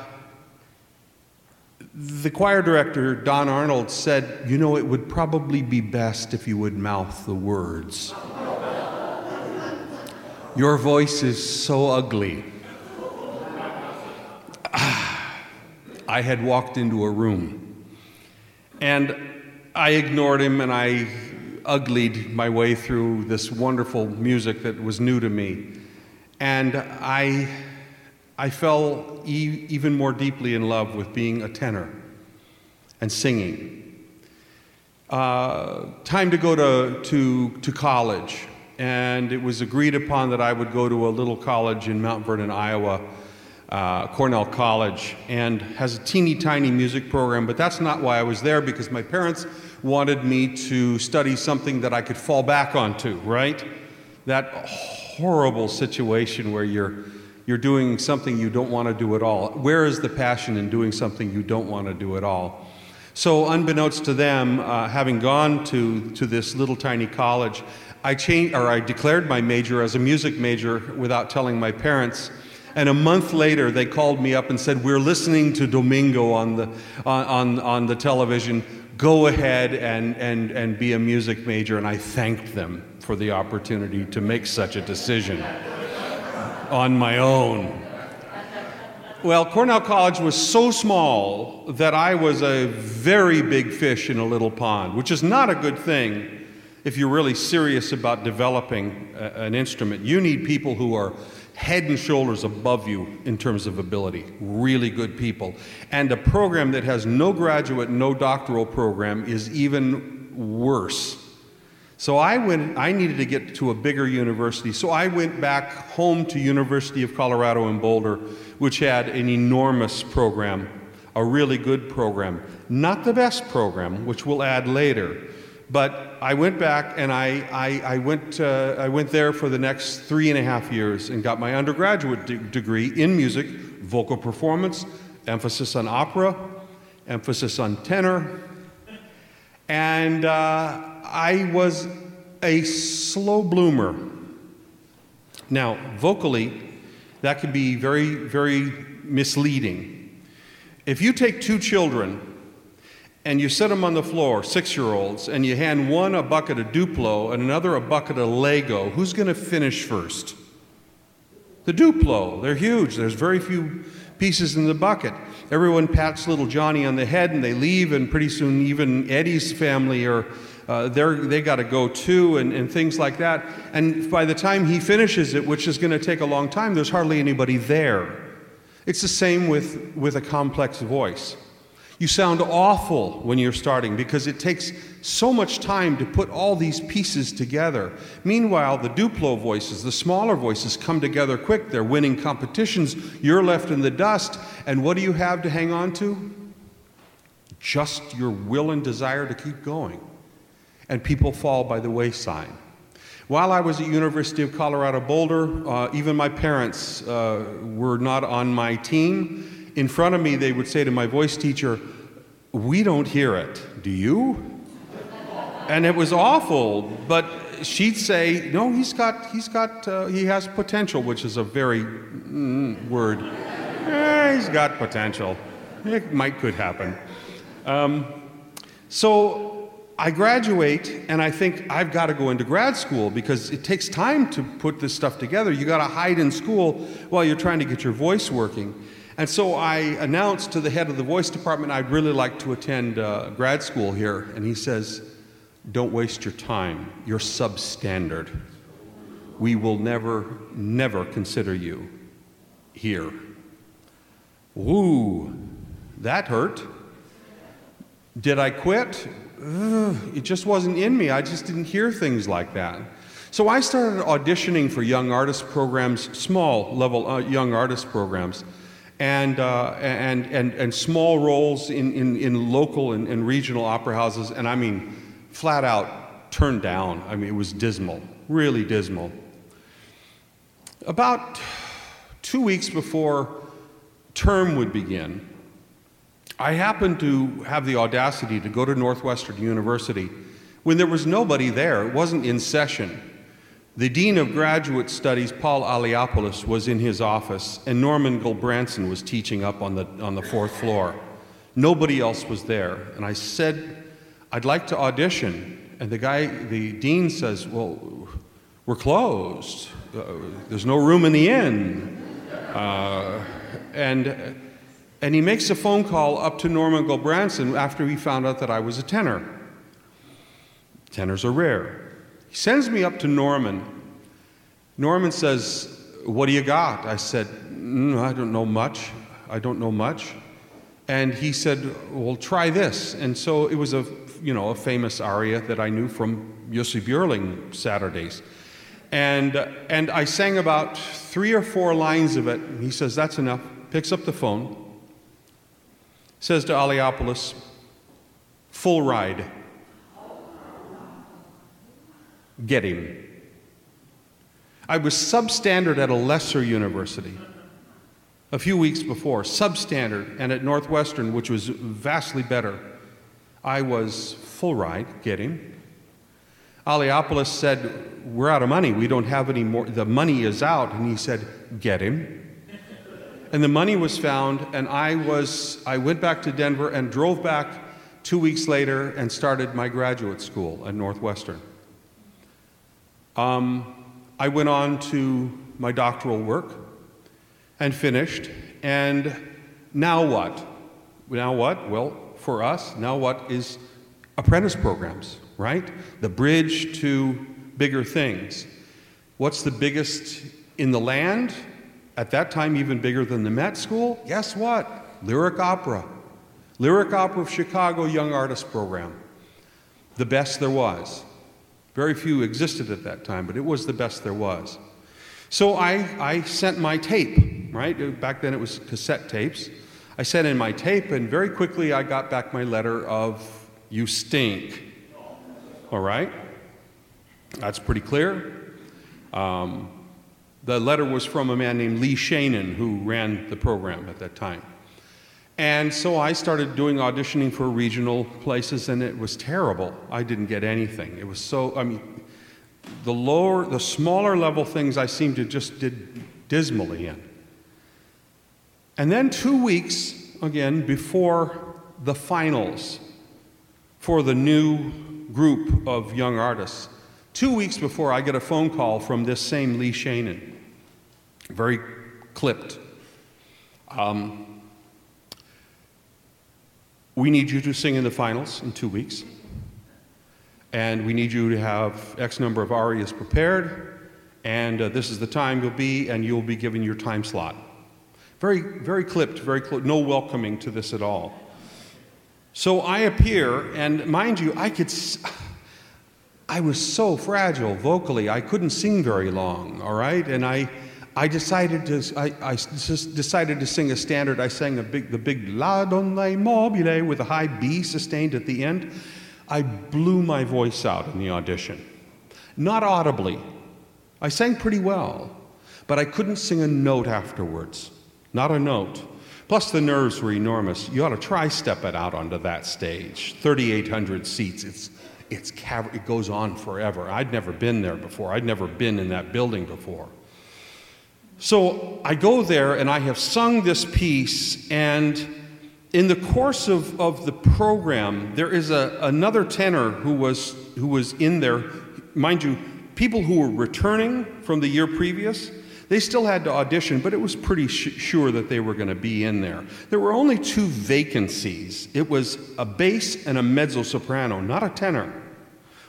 the choir director, Don Arnold, said, You know, it would probably be best if you would mouth the words. Your voice is so ugly. I had walked into a room and I ignored him and I uglied my way through this wonderful music that was new to me. And I I fell e- even more deeply in love with being a tenor and singing. Uh, time to go to, to, to college, and it was agreed upon that I would go to a little college in Mount Vernon, Iowa, uh, Cornell College, and has a teeny tiny music program, but that's not why I was there because my parents wanted me to study something that I could fall back onto, right? That horrible situation where you're you're doing something you don't want to do at all. Where is the passion in doing something you don't want to do at all? So, unbeknownst to them, uh, having gone to, to this little tiny college, I changed, or I declared my major as a music major without telling my parents. And a month later, they called me up and said, "We're listening to Domingo on the on, on the television. Go ahead and, and, and be a music major." And I thanked them for the opportunity to make such a decision on my own. Well, Cornell College was so small that I was a very big fish in a little pond, which is not a good thing if you're really serious about developing a, an instrument. You need people who are head and shoulders above you in terms of ability, really good people. And a program that has no graduate, no doctoral program is even worse so I went I needed to get to a bigger university. So I went back home to University of Colorado in Boulder, which had an enormous program, a really good program. Not the best program, which we'll add later. But I went back and I, I, I went, uh, I went there for the next three and a half years and got my undergraduate de- degree in music, vocal performance, emphasis on opera, emphasis on tenor. And uh, I was a slow bloomer. Now, vocally, that can be very, very misleading. If you take two children and you set them on the floor, six year olds, and you hand one a bucket of Duplo and another a bucket of Lego, who's going to finish first? The Duplo. They're huge. There's very few pieces in the bucket. Everyone pats little Johnny on the head and they leave, and pretty soon even Eddie's family are uh, they got to go too, and, and things like that. And by the time he finishes it, which is going to take a long time, there's hardly anybody there. It's the same with, with a complex voice. You sound awful when you're starting because it takes so much time to put all these pieces together. Meanwhile, the Duplo voices, the smaller voices, come together quick. They're winning competitions. You're left in the dust. And what do you have to hang on to? Just your will and desire to keep going. And people fall by the wayside. While I was at University of Colorado Boulder, uh, even my parents uh, were not on my team in front of me, they would say to my voice teacher, We don't hear it. Do you? And it was awful, but she'd say, No, he's got, he's got, uh, he has potential, which is a very mm, word. Eh, he's got potential. It might, could happen. Um, so I graduate and I think I've got to go into grad school because it takes time to put this stuff together. You got to hide in school while you're trying to get your voice working. And so I announced to the head of the voice department I'd really like to attend uh, grad school here. And he says, Don't waste your time. You're substandard. We will never, never consider you here. Woo, that hurt. Did I quit? It just wasn't in me. I just didn't hear things like that. So I started auditioning for young artist programs, small level uh, young artist programs and, uh, and, and, and small roles in, in, in local and, and regional opera houses, and I mean, flat out turned down. I mean, it was dismal, really dismal. About two weeks before term would begin, I happened to have the audacity to go to Northwestern University when there was nobody there. It wasn't in session. The Dean of Graduate Studies, Paul Aliopoulos, was in his office, and Norman Gulbrandsen was teaching up on the, on the fourth floor. Nobody else was there. And I said, I'd like to audition. And the guy, the dean says, Well, we're closed. Uh, there's no room in the inn. Uh, and, and he makes a phone call up to Norman Gulbrandsen after he found out that I was a tenor. Tenors are rare. He sends me up to Norman. Norman says, What do you got? I said, mm, I don't know much. I don't know much. And he said, Well, try this. And so it was a, you know, a famous aria that I knew from Jussi Björling Saturdays. And, and I sang about three or four lines of it. He says, That's enough. Picks up the phone, says to Aliopoulos, Full ride get him. I was substandard at a lesser university a few weeks before, substandard, and at Northwestern, which was vastly better. I was full ride, get him. Aliopoulos said, We're out of money. We don't have any more. The money is out. And he said, Get him. And the money was found, and I was I went back to Denver and drove back two weeks later and started my graduate school at Northwestern. Um, I went on to my doctoral work and finished. And now what? Now what? Well, for us, now what is apprentice programs, right? The bridge to bigger things. What's the biggest in the land? At that time, even bigger than the Met School? Guess what? Lyric Opera. Lyric Opera of Chicago Young Artist Program. The best there was. Very few existed at that time, but it was the best there was. So I, I sent my tape, right? Back then it was cassette tapes. I sent in my tape, and very quickly I got back my letter of, You stink. All right? That's pretty clear. Um, the letter was from a man named Lee Schaenen, who ran the program at that time. And so I started doing auditioning for regional places, and it was terrible. I didn't get anything. It was so, I mean, the lower, the smaller level things I seemed to just did dismally in. And then two weeks, again, before the finals for the new group of young artists, two weeks before I get a phone call from this same Lee Schaenen, very clipped. Um, we need you to sing in the finals in two weeks. and we need you to have X number of arias prepared, and uh, this is the time you'll be, and you'll be given your time slot. Very, very clipped, very close, no welcoming to this at all. So I appear, and mind you, I could. S- I was so fragile vocally, I couldn't sing very long, all right? And I, I decided to, I, I decided to sing a standard. I sang big, the big La Donna Mobile with a high B sustained at the end. I blew my voice out in the audition. Not audibly. I sang pretty well, but I couldn't sing a note afterwards. Not a note. Plus, the nerves were enormous. You ought to try step it out onto that stage. 3,800 seats. It's it's it goes on forever. I'd never been there before. I'd never been in that building before. So I go there and I have sung this piece, and in the course of, of the program, there is a, another tenor who was, who was in there. Mind you, people who were returning from the year previous, they still had to audition, but it was pretty sh- sure that they were going to be in there. There were only two vacancies it was a bass and a mezzo soprano, not a tenor.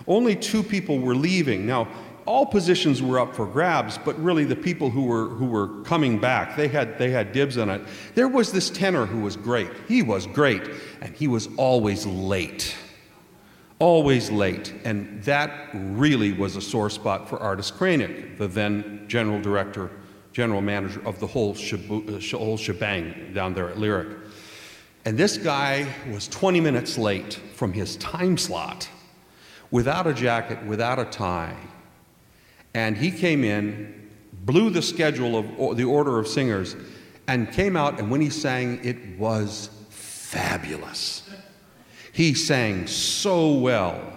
Only two people were leaving. Now, all positions were up for grabs, but really the people who were, who were coming back, they had, they had dibs on it. There was this tenor who was great. He was great, and he was always late always late. And that really was a sore spot for Ardis Krainik, the then general director, general manager of the whole, shabu, uh, whole shebang down there at Lyric. And this guy was 20 minutes late from his time slot, without a jacket, without a tie. And he came in, blew the schedule of the order of singers, and came out, and when he sang, it was fabulous. He sang so well.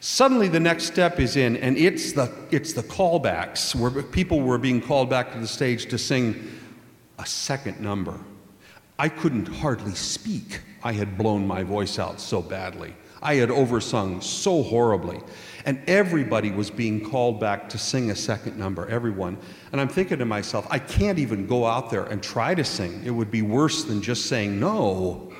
Suddenly, the next step is in, and it's the, it's the callbacks, where people were being called back to the stage to sing a second number. I couldn't hardly speak. I had blown my voice out so badly. I had oversung so horribly. And everybody was being called back to sing a second number, everyone. And I'm thinking to myself, I can't even go out there and try to sing. It would be worse than just saying no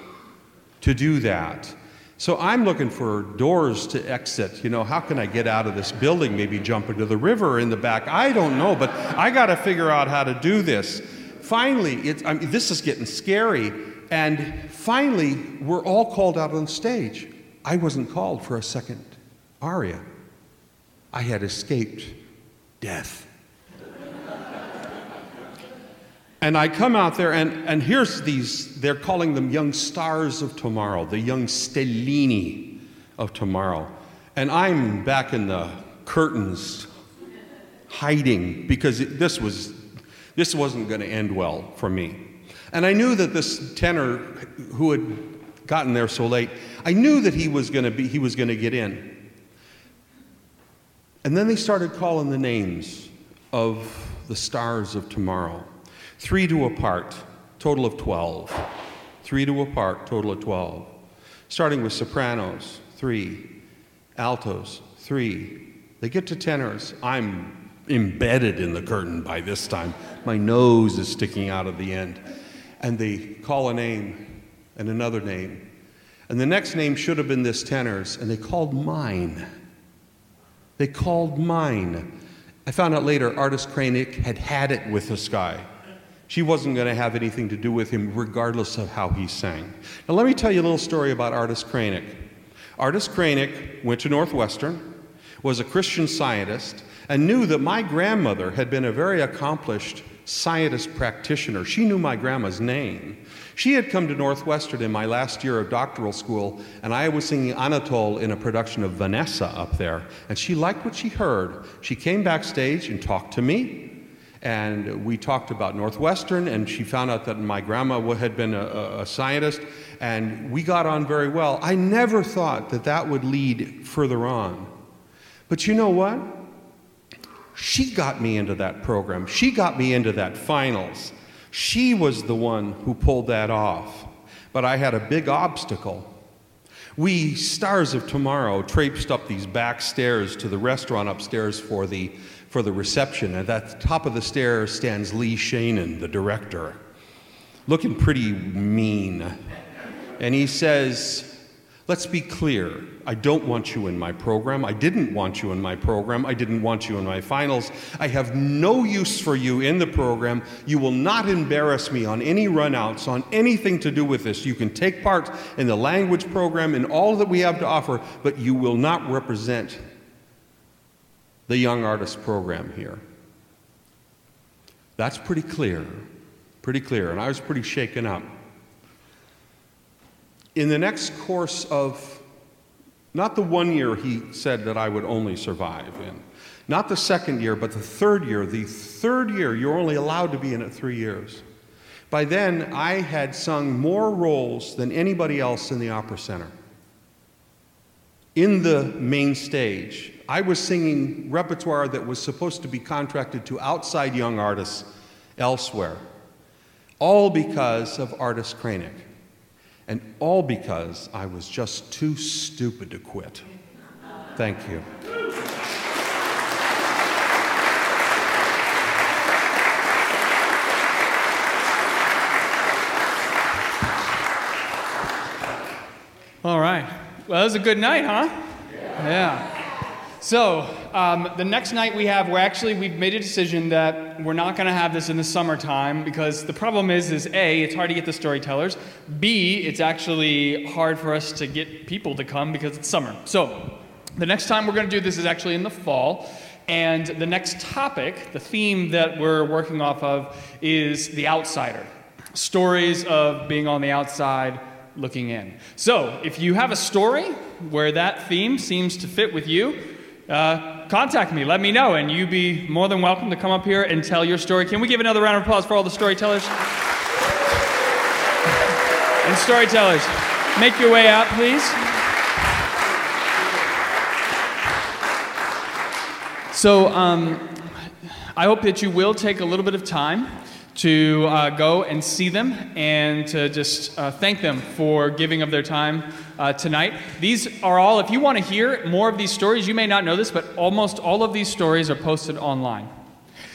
to do that. So I'm looking for doors to exit. You know, how can I get out of this building? Maybe jump into the river in the back. I don't know, but I got to figure out how to do this. Finally, I mean, this is getting scary. And finally, we're all called out on stage. I wasn't called for a second aria. I had escaped death. And I come out there, and, and here's these, they're calling them young stars of tomorrow, the young stellini of tomorrow. And I'm back in the curtains, hiding, because it, this, was, this wasn't going to end well for me. And I knew that this tenor who had gotten there so late, I knew that he was going to be, he was going to get in. And then they started calling the names of the stars of tomorrow. Three to a part, total of 12. Three to a part, total of 12. Starting with sopranos, three. Altos, three. They get to tenors. I'm embedded in the curtain by this time. My nose is sticking out of the end. And they call a name and another name. And the next name should have been this tenor's, and they called mine. They called mine. I found out later Ardis Krainik had had it with this guy. She wasn't going to have anything to do with him, regardless of how he sang. Now, let me tell you a little story about Ardis Krainik. Ardis Krainik went to Northwestern, was a Christian scientist, and knew that my grandmother had been a very accomplished scientist practitioner. She knew my grandma's name. She had come to Northwestern in my last year of doctoral school, and I was singing Anatole in a production of Vanessa up there. And she liked what she heard. She came backstage and talked to me, and we talked about Northwestern, and she found out that my grandma had been a, a, scientist, and we got on very well. I never thought that that would lead further on. But you know what? She got me into that program. She got me into that finals. She was the one who pulled that off. But I had a big obstacle. We, stars of tomorrow, traipsed up these back stairs to the restaurant upstairs for the for the reception. At the top of the stairs stands Lee Schaenen, the director, looking pretty mean. And he says, Let's be clear. I don't want you in my program. I didn't want you in my program. I didn't want you in my finals. I have no use for you in the program. You will not embarrass me on any runouts, on anything to do with this. You can take part in the language program and all that we have to offer, but you will not represent the Young Artist program here. That's pretty clear. Pretty clear. And I was pretty shaken up. In the next course of, not the one year he said that I would only survive in, not the second year, but the third year, the third year, you're only allowed to be in it three years. By then, I had sung more roles than anybody else in the Opera Center. In the main stage, I was singing repertoire that was supposed to be contracted to outside young artists elsewhere, all because of Ardis Krainik. And all because I was just too stupid to quit. Thank you. All right. Well, that was a good night, huh? Yeah. So, um, the next night we have, we're actually, we've made a decision that we're not going to have this in the summertime because the problem is, is A, it's hard to get the storytellers. B, it's actually hard for us to get people to come because it's summer. So, the next time we're going to do this is actually in the fall. And the next topic, the theme that we're working off of, is the outsider. Stories of being on the outside looking in. So, if you have a story where that theme seems to fit with you, uh, contact me. Let me know, and you'd be more than welcome to come up here and tell your story. Can we give another round of applause for all the storytellers? and storytellers, make your way out, please. So, um, I hope that you will take a little bit of time to uh, go and see them and to just uh, thank them for giving of their time uh, tonight. These are all, if you want to hear more of these stories, you may not know this, but almost all of these stories are posted online.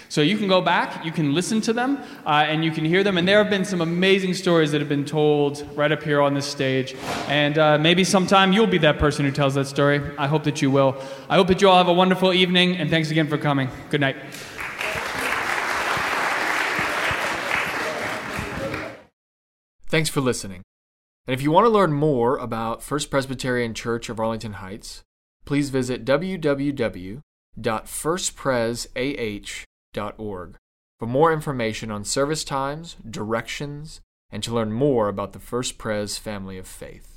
So you can go back, you can listen to them, uh, and you can hear them. And there have been some amazing stories that have been told right up here on this stage. And uh, maybe sometime you'll be that person who tells that story. I hope that you will. I hope that you all have a wonderful evening, and thanks again for coming. Good night. Thanks for listening. And if you want to learn more about First Presbyterian Church of Arlington Heights, please visit www.firstpresah.org for more information on service times, directions, and to learn more about the First Pres family of faith.